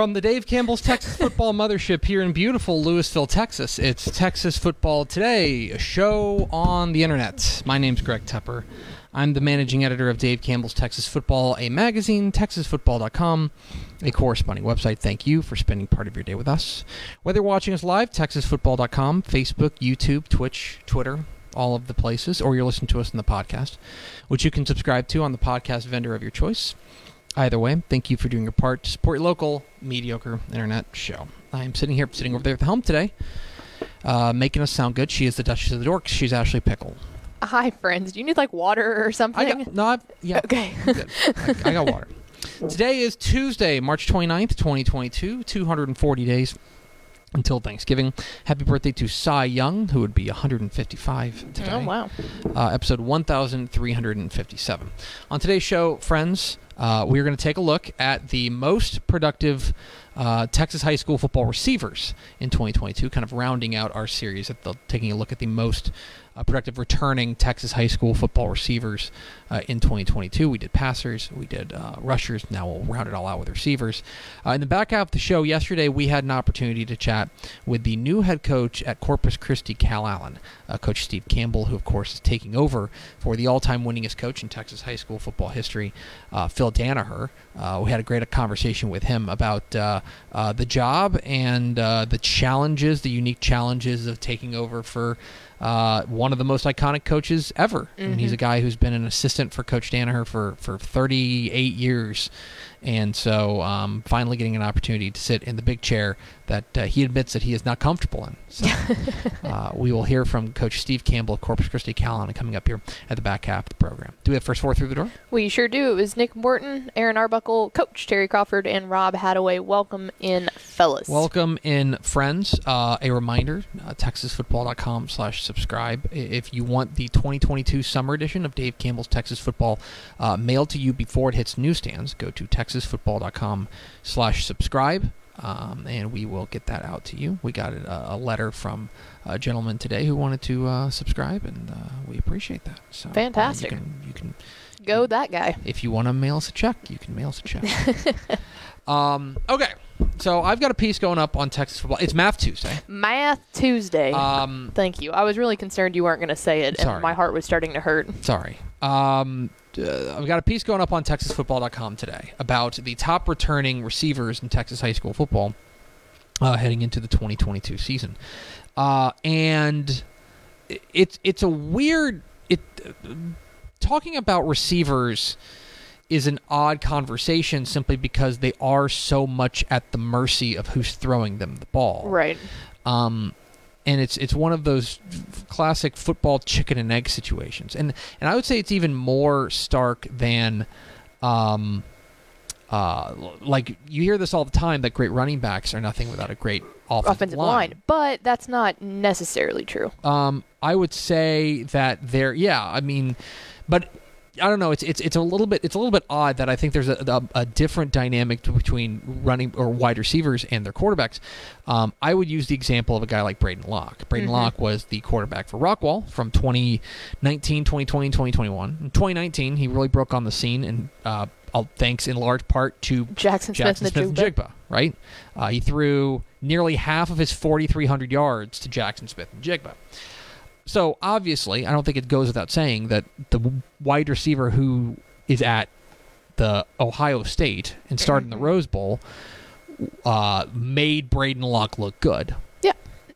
from the Dave Campbell's Texas Football Mothership here in beautiful Lewisville, Texas, it's Texas Football Today, a show on the internet. My name's Greg Tepper. I'm the managing editor of Dave Campbell's Texas Football, a magazine, texasfootball.com, a corresponding website. Thank you for spending part of your day with us. Whether you're watching us live, texasfootball.com, Facebook, YouTube, Twitch, Twitter, all of the places, or you're listening to us in the podcast, which you can subscribe to on the podcast vendor of your choice. Either way, thank you for doing your part to support your local mediocre internet show. I'm sitting here, sitting over there at the helm today, uh, making us sound good. She is the Duchess of the Dorks. She's Ashley Pickle. Hi, friends. Do you need like water or something? I got no, I've, yeah, Okay. I, I got water. Today is Tuesday, March 29th, 2022. 240 days until Thanksgiving. Happy birthday to Cy Young, who would be 155 today. Oh wow. uh, episode 1357. On today's show, friends, uh, we're going to take a look at the most productive uh, Texas high school football receivers in 2022, kind of rounding out our series at the taking a look at the most uh, productive returning Texas high school football receivers uh, in 2022. We did passers, we did uh, rushers. Now we'll round it all out with receivers. Uh, in the back half of the show yesterday, we had an opportunity to chat with the new head coach at Corpus Christi, Calallen, uh, Coach Steve Campbell, who of course is taking over for the all-time winningest coach in Texas high school football history, uh, Phil Danaher. Uh, we had a great conversation with him about uh, uh, the job and uh, the challenges, the unique challenges of taking over for uh, one of the most iconic coaches ever. And he's a guy who's been an assistant for Coach Danaher for, for 38 years. And so um, finally getting an opportunity to sit in the big chair that uh, he admits that he is not comfortable in. So uh, we will hear from Coach Steve Campbell of Corpus Christi Calallen coming up here at the back half of the program. Do we have first four through the door? We sure do. It was Nick Morton, Aaron Arbuckle, Coach Terry Crawford, and Rob Hadaway. Welcome in, fellas. Welcome in, friends. Uh, a reminder, uh, texasfootball.com slash subscribe. If you want the 2022 summer edition of Dave Campbell's Texas Football uh, mailed to you before it hits newsstands, go to texasfootball.com slash subscribe. Um, and we will get that out to you. We got a, a letter from a gentleman today who wanted to uh, subscribe, and uh, we appreciate that. So uh, Fantastic. you can, you can Go that guy. if you want to mail us a check, you can mail us a check. um, okay, so I've got a piece going up on Texas football. It's Math Tuesday. Math Tuesday. Um, Thank you. I was really concerned you weren't going to say it, Sorry. and my heart was starting to hurt. sorry. Um, uh, I've got a piece going up on TexasFootball.com today about the top returning receivers in Texas high school football uh, heading into the 2022 season, uh, and it's it's a weird it. talking about receivers is an odd conversation simply because they are so much at the mercy of who's throwing them the ball. Right. Um, and it's it's one of those classic football chicken and egg situations, and and I would say it's even more stark than, um, uh, like you hear this all the time that great running backs are nothing without a great offensive, Offensive line. But that's not necessarily true. Um, I would say that there, yeah, I mean, but I don't know. It's it's it's a little bit it's a little bit odd that I think there's a, a, a different dynamic between running or wide receivers and their quarterbacks. Um, I would use the example of a guy like Braden Locke. Braden Locke was the quarterback for Rockwall from 2019, 2020, 2021. In 2019, he really broke on the scene, and uh, thanks in large part to Jackson, Jackson Smith and Smith and Jigba, right? Uh, he threw nearly half of his 4,300 yards to Jackson Smith-Njigba. So obviously, I don't think it goes without saying that the wide receiver who is at the Ohio State and started in the Rose Bowl uh, made Braden Locke look good. Yeah.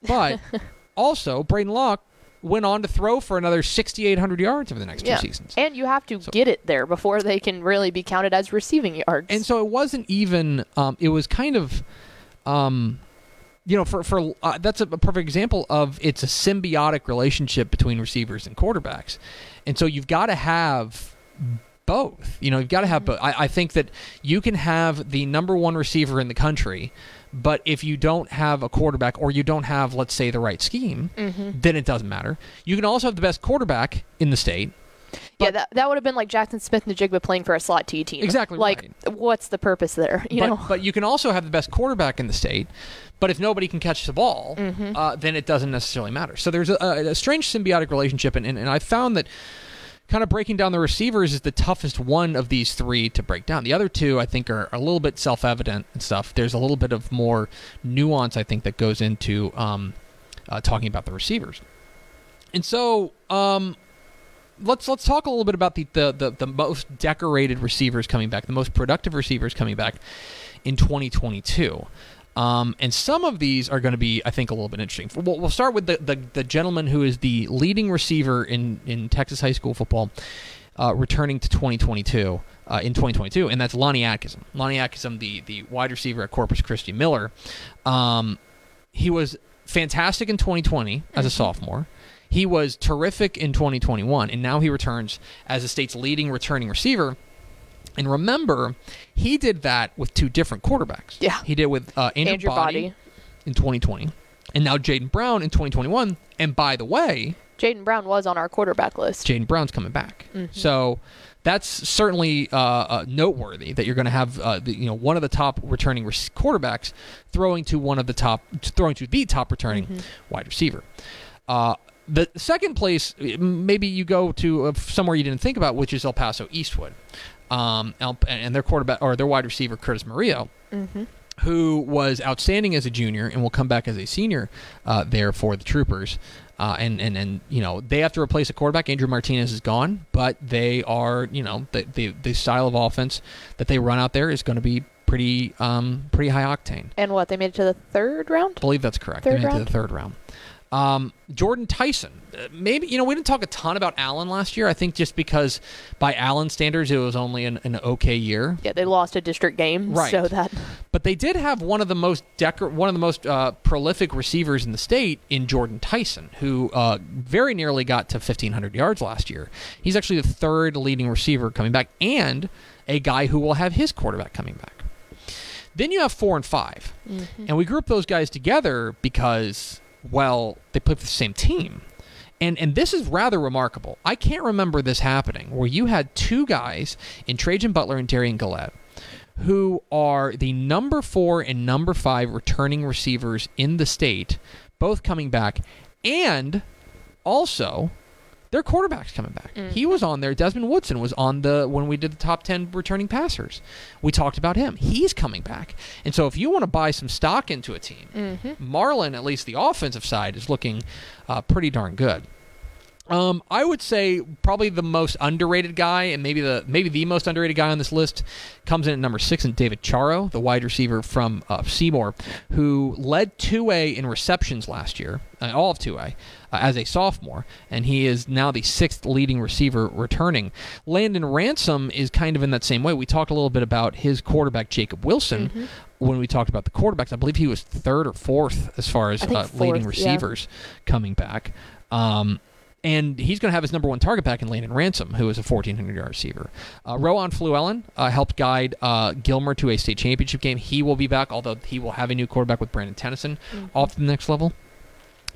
But also, Braden Locke went on to throw for another 6,800 yards over the next Yeah. two seasons. And you have to So- get it there before they can really be counted as receiving yards. And so it wasn't even. Um, it was kind of, um, you know, for for uh, that's a perfect example of it's a symbiotic relationship between receivers and quarterbacks, and so you've got to have both. You know, you've got to have both. I, I think that you can have the number one receiver in the country, but if you don't have a quarterback or you don't have, let's say, the right scheme, Mhm. then it doesn't matter. You can also have the best quarterback in the state. yeah, that, that would have been like Jackson Smith-Njigba playing for a slot T team. Exactly Like, what's the purpose there? You but, know. but you can also have the best quarterback in the state. But if nobody can catch the ball, Mm-hmm. uh, then it doesn't necessarily matter. So there's a, a, a strange symbiotic relationship, and, and, and I found that kind of breaking down the receivers is the toughest one of these three to break down. The other two, I think, are a little bit self-evident and stuff. There's a little bit of more nuance, I think, that goes into um, uh, talking about the receivers. And so, um, let's let's talk a little bit about the, the, the, the most decorated receivers coming back, the most productive receivers coming back in 2022. Um, and some of these are going to be, I think, a little bit interesting. We'll, we'll start with the, the, the gentleman who is the leading receiver in, in Texas high school football, uh, returning to 2022 uh, in 2022, and that's Lonnie Atkinson. Lonnie Atkinson, the the wide receiver at Corpus Christi Miller. Um, he was fantastic in 2020 as a sophomore. He was terrific in 2021, and now he returns as the state's leading returning receiver. And remember, he did that with two different quarterbacks. Yeah. He did with uh, Andrew, Andrew Body, Body. in 2020, and now Jaden Brown in 2021. And by the way, Jaden Brown was on our quarterback list. Jaden Brown's coming back. Mm-hmm. So that's certainly uh, uh, noteworthy that you're going to have uh, the, you know one of the top returning quarterbacks throwing to one of the top throwing to the top returning Mm-hmm. wide receiver. Uh, the second place, maybe you go to uh, somewhere you didn't think about, which is El Paso Eastwood, um, and their quarterback or their wide receiver Curtis Murillo Mm-hmm. who was outstanding as a junior and will come back as a senior uh, there for the Troopers. Uh, and, and, and, you know, they have to replace a quarterback. Andrew Martinez is gone, but they are, you know, the, the, the style of offense that they run out there is going to be pretty um, pretty high octane. And what? They made it to the third round? I believe that's correct. Third they made it to the third round. Um, Jordan Tyson. Uh, maybe, you know, we didn't talk a ton about Allen last year. I think just because by Allen standards, it was only an, an okay year. Yeah, they lost a district game. Right. So that. But they did have one of the most decor- one of the most uh, prolific receivers in the state in Jordan Tyson, who uh, very nearly got to 1,500 yards last year. He's actually the third leading receiver coming back, and a guy who will have his quarterback coming back. Then you have four and 5 and we group those guys together because, well, they play for the same team. And, and this is rather remarkable. I can't remember this happening where you had two guys in Trajan Butler and Darian Gillette who are the number four and number five returning receivers in the state, both coming back, and also their quarterback's coming back. He was on there. Desmond Woodson was on the when we did the top ten returning passers. We talked about him. He's coming back, and so if you want to buy some stock into a team, Mm-hmm. Marlin, at least the offensive side, is looking uh, pretty darn good. Um, I would say probably the most underrated guy, and maybe the maybe the most underrated guy on this list, comes in at number six, and David Charo, the wide receiver from uh, Seymour, who led 2A in receptions last year, uh, all of 2A, uh, as a sophomore, and he is now the sixth leading receiver returning. Landon Ransom is kind of in that same way. We talked a little bit about his quarterback Jacob Wilson when we talked about the quarterbacks. I believe he was third or fourth as far as uh, leading fourth, yeah. receivers coming back. Um, and he's going to have his number one target back in Landon Ransom, who is a 1,400 yard receiver. Uh, Rowan Fluellen uh, helped guide uh, Gilmer to a state championship game. He will be back, although he will have a new quarterback with Brandon Tennyson off to the next level.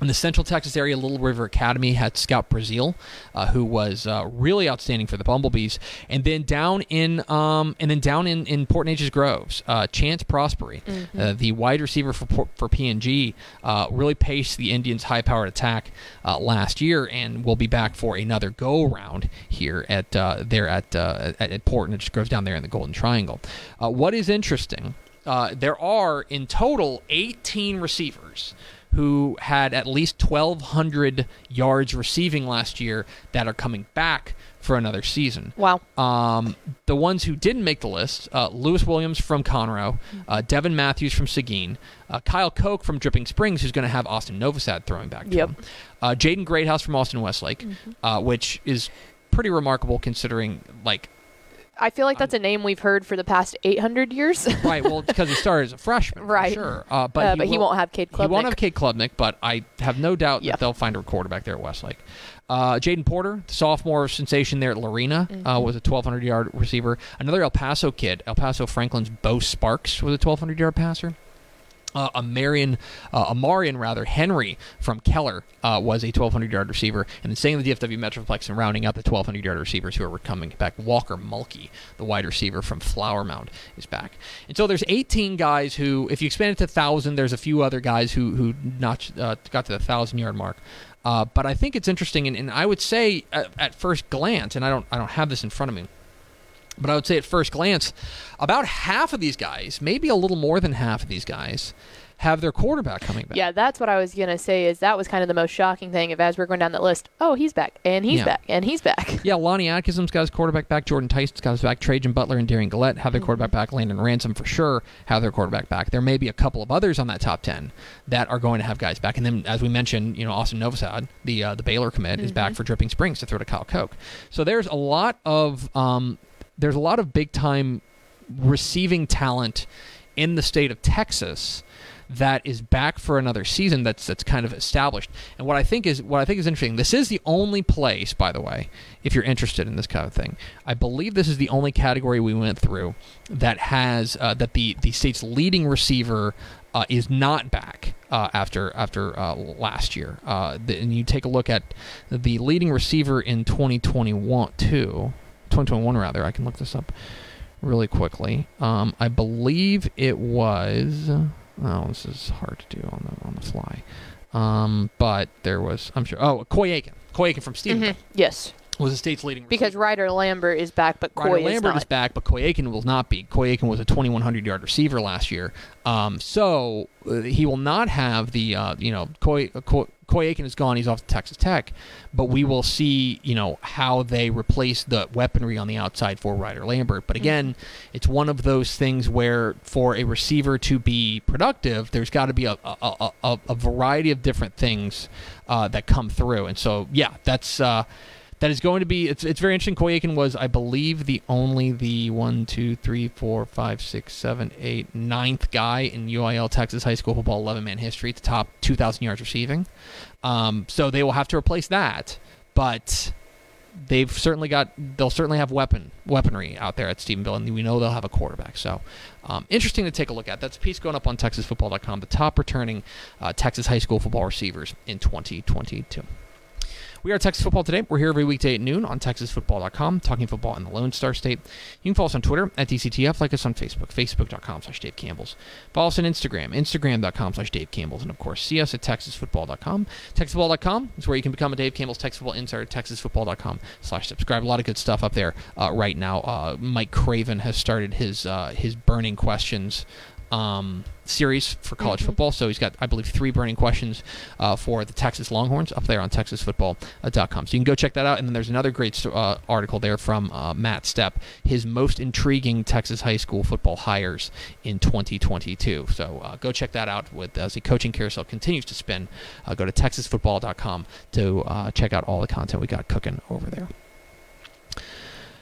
In the Central Texas area, Little River Academy had Scout Brazil, uh, who was uh, really outstanding for the Bumblebees, and then down in um, and then down in, in Port Neches Groves, uh, Chance Prospery, uh, the wide receiver for for PNG, uh, really paced the Indians' high-powered attack uh, last year, and will be back for another go-round here at uh, there at, uh, at at Port Neches Groves down there in the Golden Triangle. Uh, what is interesting uh, there are in total 18 receivers who had at least 1,200 yards receiving last year that are coming back for another season. Wow. Um, the ones who didn't make the list: uh, Lewis Williams from Conroe, uh, Devin Matthews from Seguin, uh, Kyle Koch from Dripping Springs, who's going to have Austin Novosad throwing back to Yep. him, uh, Jaden Greathouse from Austin Westlake, uh, which is pretty remarkable considering like I feel like that's a name we've heard for the past 800 years. right well because he started as a freshman Right. sure uh, but, Uh, he, but he will- won't have Cade he won't Klubnik. have Cade Klubnik, but I have no doubt Yeah. that they'll find a quarterback there at Westlake. Uh, Jaden Porter, the sophomore sensation there at Lorena, uh, Mm-hmm. was a 1,200 yard receiver. Another El Paso kid, El Paso Franklin's Bo Sparks, was a 1,200 yard passer. Uh, a Marion, uh, a Marion rather, Henry from Keller uh, was a 1,200 yard receiver. And then staying in the DFW Metroplex and rounding out the 1,200 yard receivers who are coming back, Walker Mulkey, the wide receiver from Flower Mound, is back. And so there's 18 guys who, if you expand it to 1,000, there's a few other guys who who notched, uh, got to the 1,000 yard mark. Uh, but I think it's interesting, and, and I would say at, at first glance, and I don't I don't have this in front of me, but I would say at first glance, about half of these guys, maybe a little more than half of these guys, have their quarterback coming back. Yeah, that's what I was gonna say. Is that was kind of the most shocking thing. Of as we're going down that list, oh, he's back, and he's Yeah. back, and he's back. Yeah, Lonnie Atkinson's got his quarterback back. Jordan Tyson's got his back. Trajan Butler and Darian Gillette have their quarterback back. Landon Ransom for sure have their quarterback back. There may be a couple of others on that top ten that are going to have guys back. And then, as we mentioned, you know, Austin Novosad, the uh, the Baylor commit, is back for Dripping Springs to throw to Kyle Koch. So there's a lot of um, there's a lot of big time receiving talent in the state of Texas that is back for another season that's that's kind of established. And what I think is what I think is interesting. This is the only place, by the way, if you're interested in this kind of thing. I believe this is the only category we went through that has uh, that the the state's leading receiver uh, is not back uh, after after uh, last year. Uh, the, and you take a look at the leading receiver in 2021 too. 2021 rather. I can look this up really quickly. Um, I believe it was. Oh, this is hard to do on the on the fly. Um, but there was. I'm sure. Oh, Coy Eakin. Coy Eakin from Stephenville Mhm. Yes, was the state's leading receiver. because Ryder Lambert is back, but Ryder is Lambert not. is back, but Coy Eakin will not be. Coy Eakin was a 2,100 yard receiver last year, um, so uh, he will not have the uh, you know Coy, uh, Coy Coy Eakin is gone. He's off to Texas Tech, but we will see you know how they replace the weaponry on the outside for Ryder Lambert. But again, it's one of those things where for a receiver to be productive, there's got to be a, a, a, a, a variety of different things uh, that come through, and so yeah, that's. Uh, that is going to be it's it's very interesting. Coy Eakin was, I believe, the only the one, two, three, four, five, six, seven, eight, ninth guy in UIL Texas high school football eleven man history to top two thousand yards receiving. Um, so they will have to replace that, but they've certainly got they'll certainly have weapon weaponry out there at Stephenville, and we know they'll have a quarterback. So um, interesting to take a look at. That's a piece going up on TexasFootball.com. The top returning uh, Texas high school football receivers in 2022. We are Texas Football Today. We're here every weekday at noon on TexasFootball.com, talking football in the Lone Star State. You can follow us on Twitter at DCTF, like us on Facebook, Facebook.com slash Dave Campbell's. Follow us on Instagram, Instagram.com slash Dave Campbell's, and of course, see us at TexasFootball.com. TexasFootball.com is where you can become a Dave Campbell's Texas Football Insider, TexasFootball.com slash subscribe. A lot of good stuff up there uh, right now. Uh, Mike Craven has started his uh, his burning questions um, series for college football. So he's got, I believe, three burning questions uh, for the Texas Longhorns up there on TexasFootball.com. So you can go check that out. And then there's another great uh, article there from uh, Matt Stepp, his most intriguing Texas high school football hires in 2022. So uh, go check that out. With as the coaching carousel continues to spin, uh, go to TexasFootball.com to uh, check out all the content we got cooking over there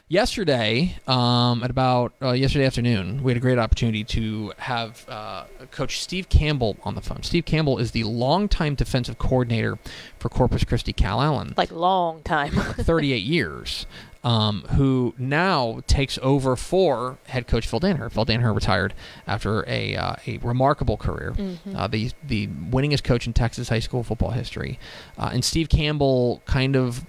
yesterday um, at about uh, yesterday afternoon we had a great opportunity to have uh, coach steve campbell on the phone. Steve campbell is the longtime defensive coordinator for corpus christi calallen. Like long time. 38 years um, who now takes over for head coach Phil Danaher. Phil Danaher retired after a, uh, a remarkable career, uh, the the winningest coach in Texas high school football history, uh, and Steve Campbell kind of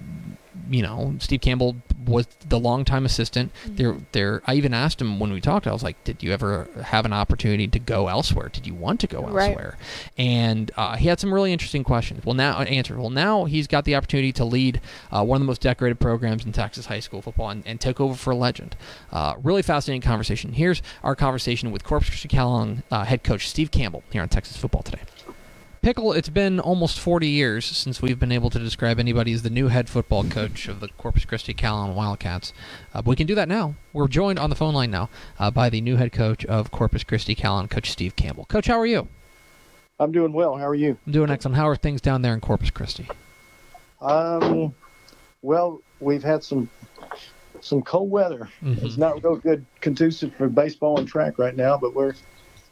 you know, Steve Campbell was the longtime assistant. There, there. I even asked him when we talked. I was like, "Did you ever have an opportunity to go elsewhere? Did you want to go Right. elsewhere?" And uh, he had some really interesting questions. Well, now answered. Well, now he's got the opportunity to lead uh, one of the most decorated programs in Texas high school football and, and take over for a legend. Uh, really fascinating conversation. Here's our conversation with Corpus Christi Calallen uh, head coach Steve Campbell here on Texas Football Today. Pickle, it's been almost 40 years since we've been able to describe anybody as the new head football coach of the Corpus Christi Calallen Wildcats. Uh, but we can do that now. We're joined on the phone line now uh, by the new head coach of Corpus Christi Calallen, Coach Steve Campbell. Coach, how are you? I'm doing well. How are you? I'm doing excellent. How are things down there in Corpus Christi? Um, well, we've had some some cold weather. Mhm. It's not real good, conducive for baseball and track right now, but we're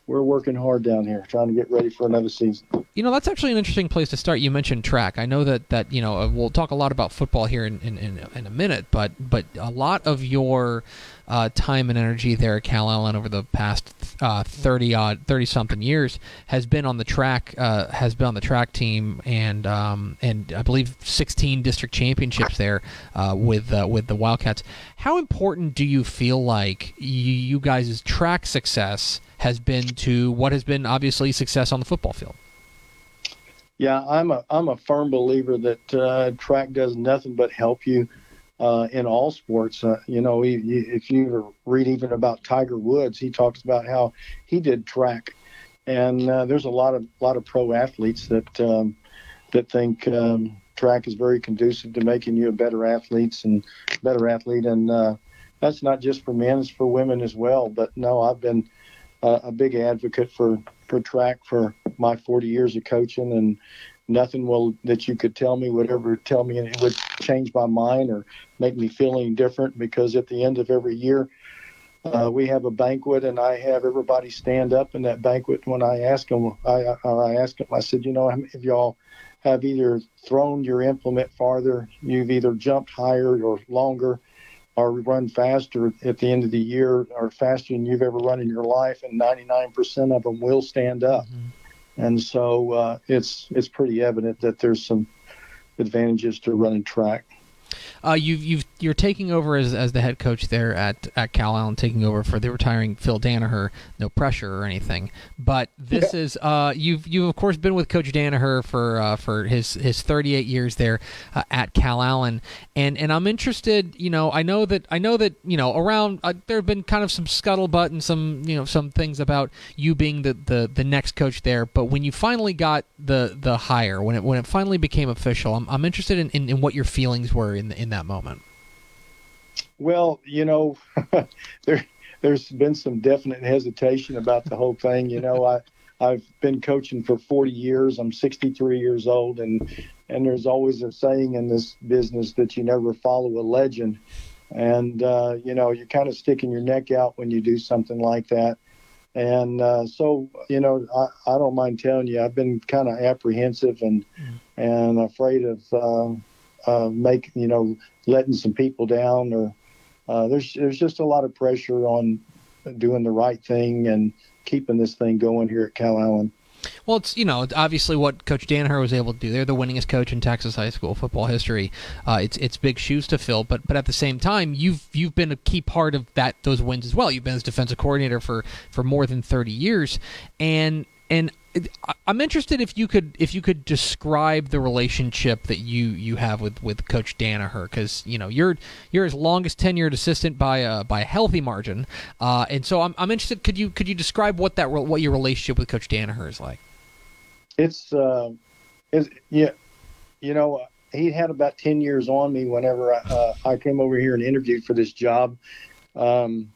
we're working hard down here, trying to get ready for another season. You know, that's actually an interesting place to start. You mentioned track. I know that, that you know, uh, we'll talk a lot about football here in, in, in, a minute, but but a lot of your uh, time and energy there at Calallen over the past uh, 30 odd, 30 something years has been on the track, uh, has been on the track team, and um, and I believe 16 district championships there uh, with uh, with the Wildcats. How important do you feel like you, you guys' track success has been to what has been obviously success on the football field? Yeah, I'm a I'm a firm believer that uh, track does nothing but help you uh, in all sports. Uh, you know, if you, if you read even about Tiger Woods, he talks about how he did track, and uh, there's a lot of lot of pro athletes that um, that think um, track is very conducive to making you a better athletes and better athlete, and uh, that's not just for men; it's for women as well. But no, I've been a big advocate for for track for my 40 years of coaching and nothing will that you could tell me would ever tell me it would change my mind or make me feel any different because at the end of every year uh, we have a banquet and I have everybody stand up in that banquet. When I ask them I, I, I ask them I said you know of y'all have either thrown your implement farther you've either jumped higher or longer or run faster at the end of the year or faster than you've ever run in your life and 99% of them will stand up and so uh, it's it's pretty evident that there's some advantages to running track. Uh, you've you've you're taking over as, as the head coach there at, at Calallen, taking over for the retiring Phil Danaher. No pressure or anything, but this is uh, you've you've of course been with Coach Danaher for uh, for his his 38 years there uh, at Calallen, and and I'm interested. You know, I know that I know that you know around uh, there have been kind of some scuttlebutt and some you know some things about you being the, the, the next coach there, but when you finally got the the hire, when it when it finally became official, I'm, I'm interested in, in, in what your feelings were in in that moment. Well, you know, there there's been some definite hesitation about the whole thing. You know, I I've been coaching for 40 years. I'm 63 years old, and and there's always a saying in this business that you never follow a legend. And uh, you know, you're kind of sticking your neck out when you do something like that. And uh, so, you know, I, I don't mind telling you, I've been kind of apprehensive and and afraid of uh, uh, make you know letting some people down or uh, there's there's just a lot of pressure on doing the right thing and keeping this thing going here at Calallen. Well, it's you know it's obviously what Coach Danaher was able to do. They're the winningest coach in Texas high school football history. Uh, it's it's big shoes to fill, but but at the same time, you've you've been a key part of that those wins as well. You've been as defensive coordinator for for more than thirty years, and and I'm interested if you could if you could describe the relationship that you you have with with Coach Danaher because you know you're you're his longest tenured assistant by a by a healthy margin, uh, and so I'm, I'm interested. Could you could you describe what that what your relationship with Coach Danaher is like? It's uh, yeah, you know, he had about ten years on me whenever I, uh, I came over here and interviewed for this job, um,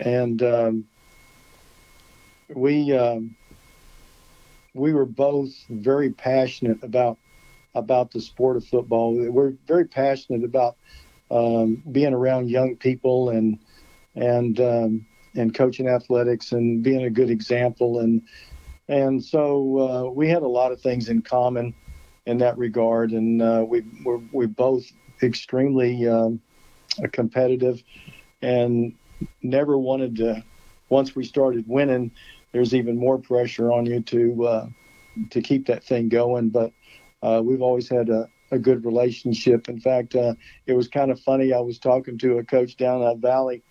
and um, we um, we were both very passionate about about the sport of football. We're very passionate about um, being around young people and and um, and coaching athletics and being a good example and and so uh, we had a lot of things in common in that regard and uh, we we're, we both extremely um, competitive and never wanted to once we started winning there's even more pressure on you to uh, to keep that thing going but uh, we've always had a, a good relationship. In fact, uh, it was kind of funny. I was talking to a coach down at Valley,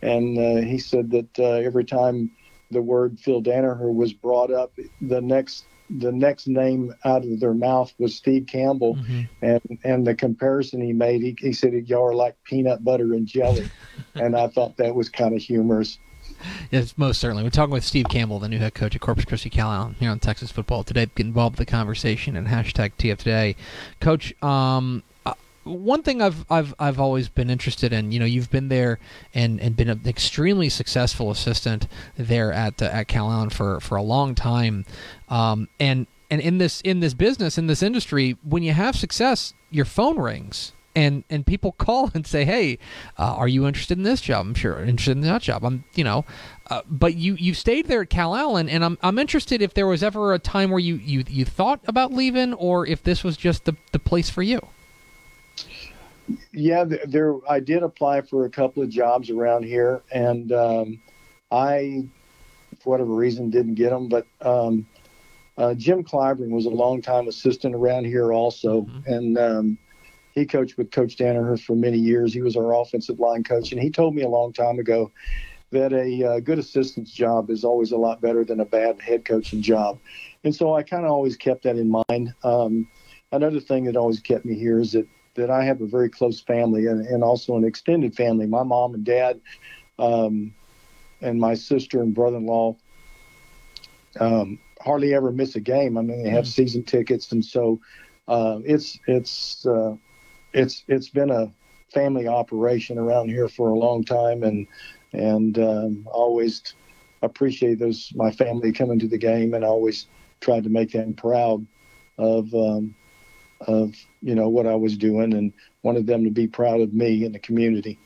and uh, he said that uh, every time the word Phil Danaher was brought up, the next the next name out of their mouth was Steve Campbell, mm-hmm. and and the comparison he made, he, he said y'all are like peanut butter and jelly, and I thought that was kind of humorous. Yes, most certainly. We're talking with Steve Campbell, the new head coach at Corpus Christi Calallen here on Texas Football Today. Get involved with the conversation and hashtag TF Today. Coach, um, uh, one thing I've I've I've always been interested in, you know, you've been there and, and been an extremely successful assistant there at uh, at Calallen for for a long time, um, and and in this in this business in this industry, when you have success, your phone rings and and people call and say, "Hey, uh, are you interested in this job?" I'm sure interested in that job. I'm, you know, uh, but you you stayed there at Calallen, and I'm I'm interested if there was ever a time where you you you thought about leaving, or if this was just the the place for you. Yeah, there. I did apply for a couple of jobs around here, and um, I, for whatever reason, didn't get them. But um, uh, Jim Clyburn was a longtime assistant around here, also, mm-hmm. and um, he coached with Coach Danaher for many years. He was our offensive line coach, and he told me a long time ago that a uh, good assistant's job is always a lot better than a bad head coaching job. And so I kind of always kept that in mind. Um, another thing that always kept me here is that, that I have a very close family and, and also an extended family. My mom and dad um, and my sister and brother in law um, hardly ever miss a game. I mean, they have mm. season tickets. And so uh, it's, it's, uh, it's it's been a family operation around here for a long time, and and um, always appreciate those my family coming to the game, and always tried to make them proud of um, of you know what I was doing, and wanted them to be proud of me and the community.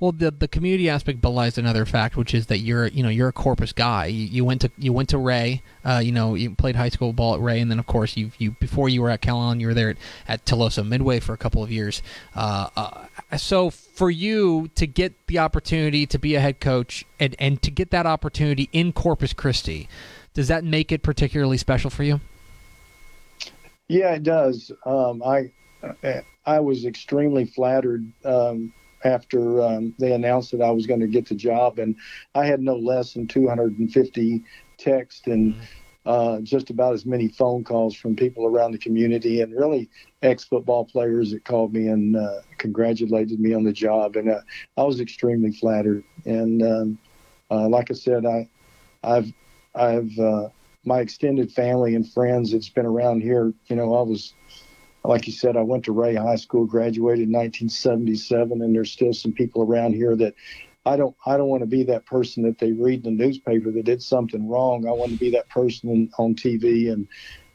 Well, the the community aspect belies another fact, which is that you're you know you're a Corpus guy. You, you went to you went to Ray. Uh, you know you played high school ball at Ray, and then of course you you before you were at Calallen, you were there at, at Tuloso-Midway for a couple of years. Uh, uh, so for you to get the opportunity to be a head coach and and to get that opportunity in Corpus Christi, does that make it particularly special for you? Yeah, it does. Um, I I was extremely flattered um, after um, they announced that I was going to get the job, and I had no less than 250 texts and mm-hmm. uh, just about as many phone calls from people around the community, and really ex-football players that called me and uh, congratulated me on the job, and uh, I was extremely flattered. And um, uh, like I said, I, I've, I've uh, my extended family and friends that's been around here. You know, I was like you said, I went to Ray High School, graduated in 1977, and there's still some people around here that I don't I don't want to be that person that they read in the newspaper that did something wrong. I want to be that person on TV and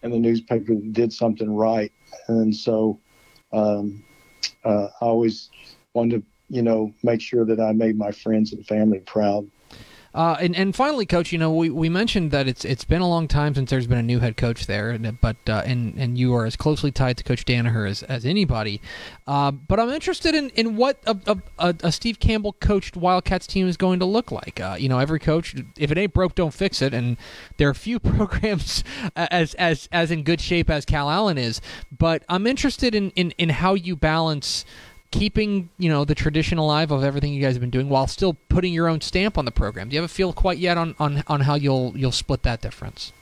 and the newspaper that did something right. And so um, uh, I always wanted to, you know, make sure that I made my friends and family proud. Uh, and and finally, coach, you know we, we mentioned that it's it's been a long time since there's been a new head coach there, but uh, and and you are as closely tied to Coach Danaher as, as anybody. Uh, but I'm interested in, in what a, a, a, Steve Campbell coached Wildcats team is going to look like. Uh, you know, every coach, if it ain't broke, don't fix it. And there are few programs as as as in good shape as Calallen is. But I'm interested in in, in how you balance keeping you know the tradition alive of everything you guys have been doing while still putting your own stamp on the program? Do you have a feel quite yet on, on, on how you'll you'll split that difference?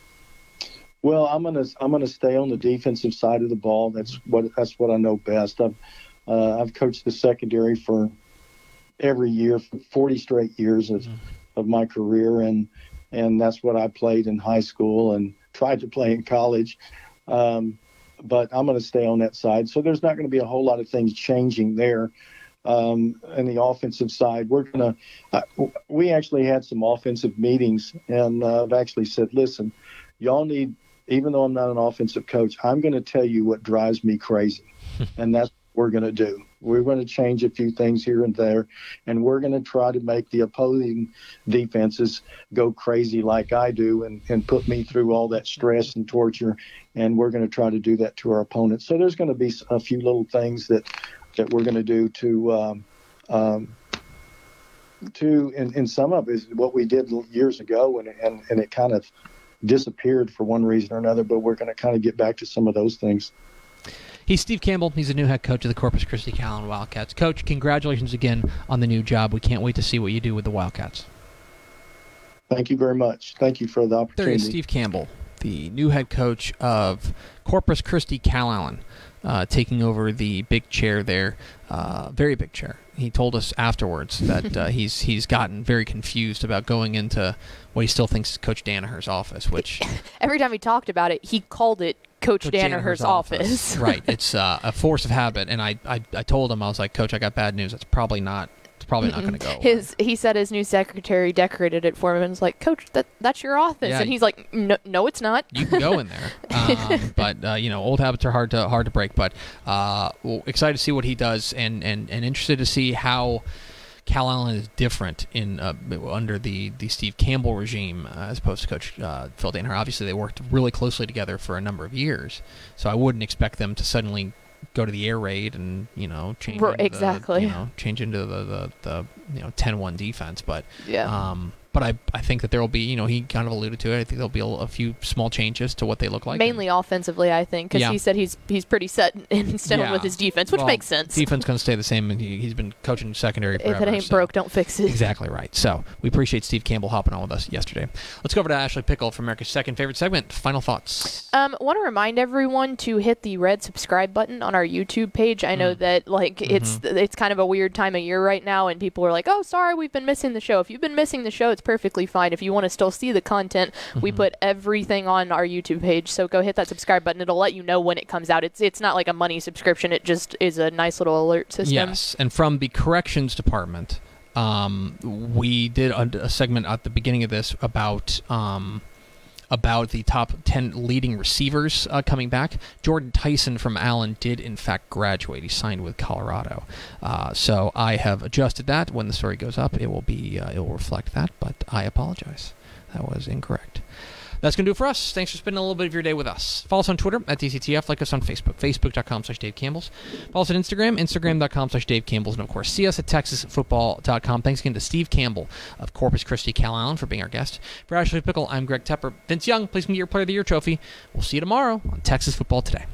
Well, I'm gonna I'm gonna stay on the defensive side of the ball. That's what that's what I know best. I've uh, I've coached the secondary for every year for 40 straight years of, mm. of my career, and and that's what I played in high school and tried to play in college. Um, but I'm going to stay on that side. So there's not going to be a whole lot of things changing there. Um, and the offensive side, we're going to, uh, we actually had some offensive meetings, and uh, I've actually said, listen, y'all need, even though I'm not an offensive coach, I'm going to tell you what drives me crazy. and that's we're going to do. We're going to change a few things here and there, and we're going to try to make the opposing defenses go crazy like I do and, and put me through all that stress and torture. And we're going to try to do that to our opponents. So there's going to be a few little things that, that we're going to do to. Um, um, to and, and some of is what we did years ago and, and, and it kind of disappeared for one reason or another but we're going to kind of get back to some of those things He's Steve Campbell. He's the new head coach of the Corpus Christi Calallen Wildcats. Coach, congratulations again on the new job. We can't wait to see what you do with the Wildcats. Thank you very much. Thank you for the opportunity. is Steve Campbell, the new head coach of Corpus Christi Calallen, uh, taking over the big chair there, uh, very big chair. He told us afterwards that uh, he's he's gotten very confused about going into what he still thinks is Coach Danaher's office, which Every time he talked about it, he called it Coach, Coach Danaher's, office. right. It's uh, a force of habit, and I, I I told him I was like, Coach, I got bad news. That's probably not. It's probably not going to go. away." His he said his new secretary decorated it for him and was like, "Coach, that that's your office," Yeah. and he's like, "No, no, it's not." you can go in there. Um, but uh, you know, old habits are hard to hard to break. But uh, well, excited to see what he does, and and and interested to see how. Calallen is different in uh, under the, the Steve Campbell regime uh, as opposed to Coach uh, Phil Danaher. Obviously, they worked really closely together for a number of years, so I wouldn't expect them to suddenly go to the air raid and you know change Right, into the- exactly. you know change into the, the, the you know 10-1 defense. But Yeah. um, but I, I think that there will be, you know, he kind of alluded to it. I think there'll be a, a few small changes to what they look like. Mainly offensively, I think, because Yeah. he said he's he's pretty set in stone Yeah. with his defense, which Well, makes sense. Defense going to stay the same, and he, he's been coaching secondary if it ain't so- broke, don't fix it. Exactly right. So we appreciate Steve Campbell hopping on with us yesterday. Let's go over to Ashley Pickle for America's second favorite segment. Final thoughts. Um, want to remind everyone to hit the red subscribe button on our YouTube page. I know Mm. that like it's Mm-hmm. it's kind of a weird time of year right now, and people are like, "Oh, sorry, we've been missing the show." If you've been missing the show, it's perfectly fine. If you want to still see the content, we Mm-hmm. put everything on our YouTube page. So go hit that subscribe button. It'll let you know when it comes out. It's it's not like a money subscription. It just is a nice little alert system. Yes, and from the corrections department, um, we did a, a segment at the beginning of this about um, about the top ten leading receivers uh, coming back. Jordan Tyson from Allen did in fact graduate. He signed with Colorado, uh, so I have adjusted that. When the story goes up, it will be uh, it will reflect that. But I apologize, that was incorrect. That's going to do it for us. Thanks for spending a little bit of your day with us. Follow us on Twitter at DCTF. Like us on Facebook, facebook.com slash Dave Campbell's. Follow us on Instagram, instagram.com slash Dave Campbell's. And, of course, see us at texasfootball.com. Thanks again to Steve Campbell of Corpus Christi, Calallen for being our guest. For Ashley Pickle, I'm Greg Tepper. Vince Young, please get your Player of the Year trophy. We'll see you tomorrow on Texas Football Today.